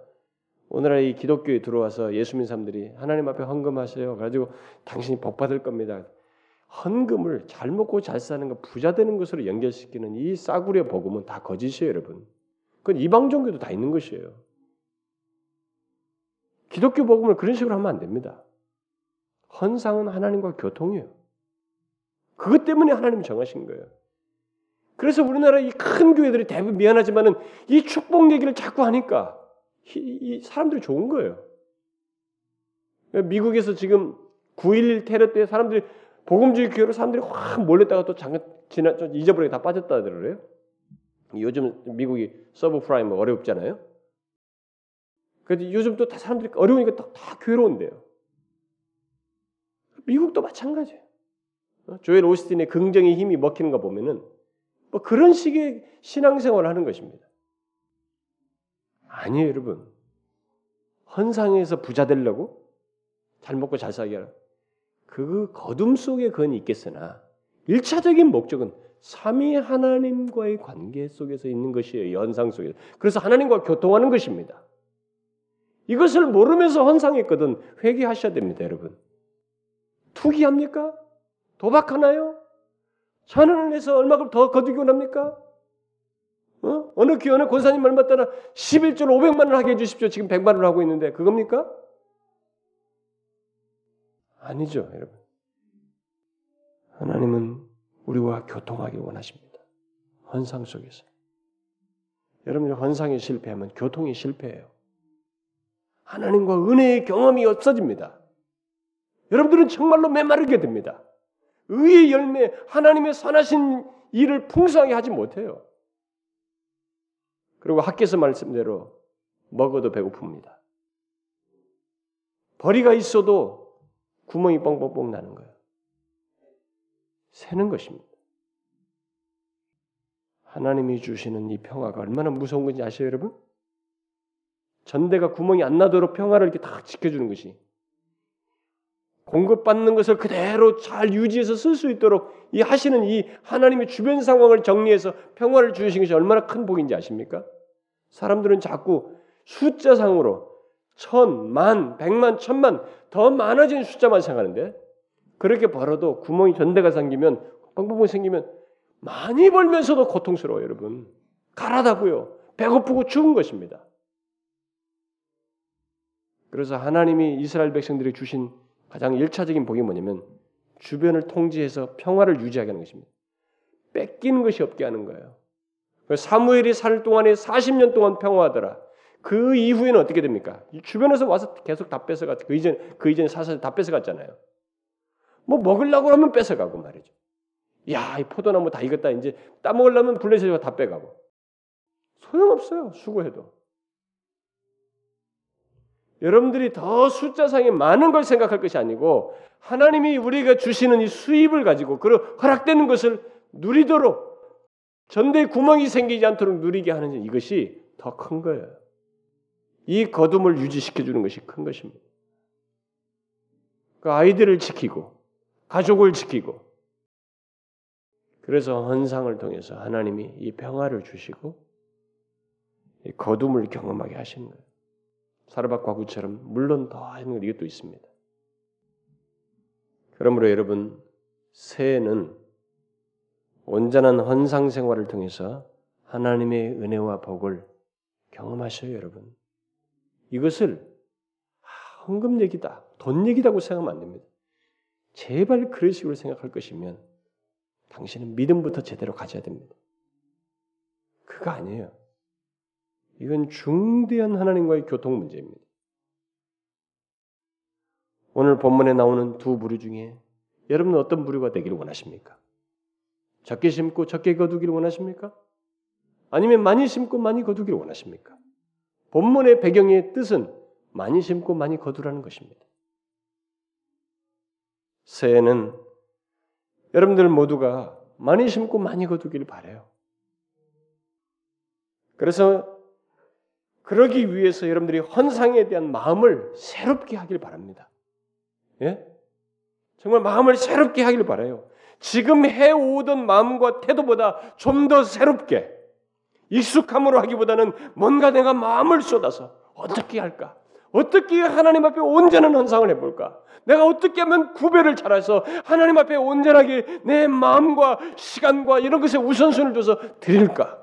오늘날 이 기독교에 들어와서 예수 믿는 사람들이 하나님 앞에 헌금하세요. 가지고 당신이 복 받을 겁니다. 헌금을 잘 먹고 잘 사는 거 부자 되는 것으로 연결시키는 이 싸구려 복음은 다 거짓이에요, 여러분. 그건 이방 종교도 다 있는 것이에요. 기독교 복음을 그런 식으로 하면 안 됩니다. 헌상은 하나님과 교통이에요. 그것 때문에 하나님 정하신 거예요. 그래서 우리나라 이 큰 교회들이 대부분 미안하지만은 이 축복 얘기를 자꾸 하니까 이, 이 사람들이 좋은 거예요. 미국에서 지금 9.11 테러 때 사람들이 복음주의 교회로 사람들이 확 몰렸다가 또 잠깐 지나 좀 잊어버리게 다 빠졌다 그래요. 요즘 미국이 서브 프라임 어렵잖아요. 그래서 요즘 또 다 사람들이 어려우니까 다, 다 교회로 온대요. 미국도 마찬가지예요. 어? 조엘 오스틴의 긍정의 힘이 먹히는 거 보면은 뭐 그런 식의 신앙생활을 하는 것입니다. 아니에요, 여러분. 헌상에서 부자 되려고 잘 먹고 잘 살게 하라. 그 거둠 속에 그건 있겠으나 일차적인 목적은 삼위 하나님과의 관계 속에서 있는 것이에요. 연상 속에서. 그래서 하나님과 교통하는 것입니다. 이것을 모르면서 헌상했거든 회개하셔야 됩니다, 여러분. 투기합니까? 도박하나요? 천원을 내서 얼마큼 더 거두기 원합니까? 어? 어느 교회 권사님 얼마 따라 11조 500만 원 하게 해주십시오. 지금 100만 원을 하고 있는데 그겁니까? 아니죠, 여러분. 하나님은 우리와 교통하기 원하십니다. 헌상 속에서. 여러분이 헌상에 실패하면 교통이 실패해요. 하나님과 은혜의 경험이 없어집니다. 여러분들은 정말로 메마르게 됩니다. 의의 열매, 하나님의 선하신 일을 풍성하게 하지 못해요. 그리고 학교에서 말씀대로 먹어도 배고픕니다. 벌이가 있어도 구멍이 뻥뻥뻥 나는 거예요. 새는 것입니다. 하나님이 주시는 이 평화가 얼마나 무서운 건지 아세요, 여러분? 전대가 구멍이 안 나도록 평화를 이렇게 다 지켜주는 것이 공급받는 것을 그대로 잘 유지해서 쓸 수 있도록 이 하시는 이 하나님의 주변 상황을 정리해서 평화를 주신 것이 얼마나 큰 복인지 아십니까? 사람들은 자꾸 숫자상으로 천, 만, 백만, 천만 더 많아진 숫자만 생각하는데 그렇게 벌어도 구멍이 전대가 생기면 뻥뻥뻥 생기면 많이 벌면서도 고통스러워요, 여러분. 가라다고요. 배고프고 죽은 것입니다. 그래서 하나님이 이스라엘 백성들이 주신 가장 일차적인 복이 뭐냐면 주변을 통제해서 평화를 유지하게 하는 것입니다. 뺏기는 것이 없게 하는 거예요. 사무엘이 살 동안에 40년 동안 평화하더라. 그 이후에는 어떻게 됩니까? 주변에서 와서 계속 다 뺏어갔. 그 이전 그 이전에 사실 다 뺏어갔잖아요. 뭐 먹으려고 하면 뺏어가고 말이죠. 야, 이 포도나무 다 익었다. 이제 따 먹으려면 블레셋이 다 빼가고. 소용없어요. 수고해도. 여러분들이 더 숫자상에 많은 걸 생각할 것이 아니고 하나님이 우리가 주시는 이 수입을 가지고 그 허락되는 것을 누리도록 전대에 구멍이 생기지 않도록 누리게 하는 이것이 더 큰 거예요. 이 거둠을 유지시켜 주는 것이 큰 것입니다. 그 아이들을 지키고 가족을 지키고 그래서 헌상을 통해서 하나님이 이 평화를 주시고 이 거둠을 경험하게 하시는 거예요. 사르밧 과구처럼 물론 더 하는 이것도 있습니다. 그러므로 여러분 새해는 온전한 헌상 생활을 통해서 하나님의 은혜와 복을 경험하셔요, 여러분. 이것을 아, 헌금 얘기다, 돈 얘기다고 생각하면 안 됩니다. 제발 그런 식으로 생각할 것이면 당신은 믿음부터 제대로 가져야 됩니다. 그거 아니에요. 이건 중대한 하나님과의 교통 문제입니다. 오늘 본문에 나오는 두 부류 중에 여러분은 어떤 부류가 되기를 원하십니까? 적게 심고 적게 거두기를 원하십니까? 아니면 많이 심고 많이 거두기를 원하십니까? 본문의 배경의 뜻은 많이 심고 많이 거두라는 것입니다. 새해는 여러분들 모두가 많이 심고 많이 거두기를 바래요. 그래서 그러기 위해서 여러분들이 헌상에 대한 마음을 새롭게 하길 바랍니다. 예? 정말 마음을 새롭게 하길 바라요. 지금 해오던 마음과 태도보다 좀 더 새롭게 익숙함으로 하기보다는 뭔가 내가 마음을 쏟아서 어떻게 할까? 어떻게 하나님 앞에 온전한 헌상을 해볼까? 내가 어떻게 하면 구별을 잘해서 하나님 앞에 온전하게 내 마음과 시간과 이런 것에 우선순위를 둬서 드릴까?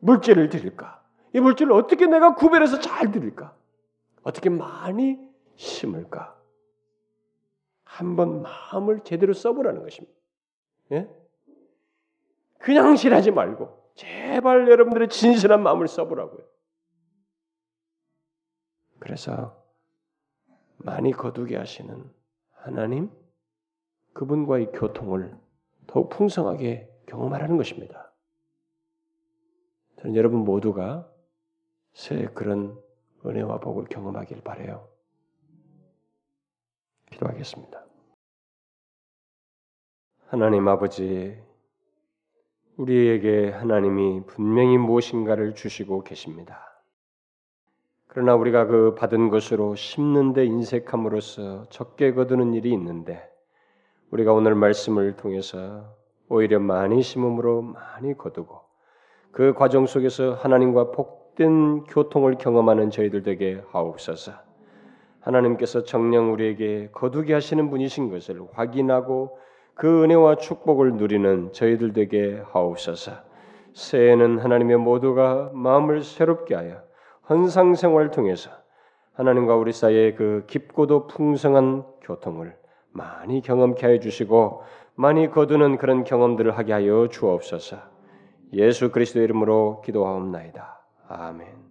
물질을 드릴까? 이 물질을 어떻게 내가 구별해서 잘 드릴까? 어떻게 많이 심을까? 한번 마음을 제대로 써보라는 것입니다. 예? 그냥 실하지 말고 제발 여러분들의 진실한 마음을 써보라고요. 그래서 많이 거두게 하시는 하나님 그분과의 교통을 더욱 풍성하게 경험하라는 것입니다. 저는 여러분 모두가 새 그런 은혜와 복을 경험하길 바래요. 기도하겠습니다. 하나님 아버지, 우리에게 하나님이 분명히 무엇인가를 주시고 계십니다. 그러나 우리가 그 받은 것으로 심는데 인색함으로써 적게 거두는 일이 있는데 우리가 오늘 말씀을 통해서 오히려 많이 심음으로 많이 거두고 그 과정 속에서 하나님과 복된 교통을 경험하는 저희들 되게 하옵소서. 하나님께서 정녕 우리에게 거두게 하시는 분이신 것을 확인하고 그 은혜와 축복을 누리는 저희들 되게 하옵소서. 새해는 하나님의 모두가 마음을 새롭게 하여 헌상 생활을 통해서 하나님과 우리 사이의 그 깊고도 풍성한 교통을 많이 경험케 하여 주시고 많이 거두는 그런 경험들을 하게 하여 주옵소서. 예수 그리스도 이름으로 기도하옵나이다. 아멘.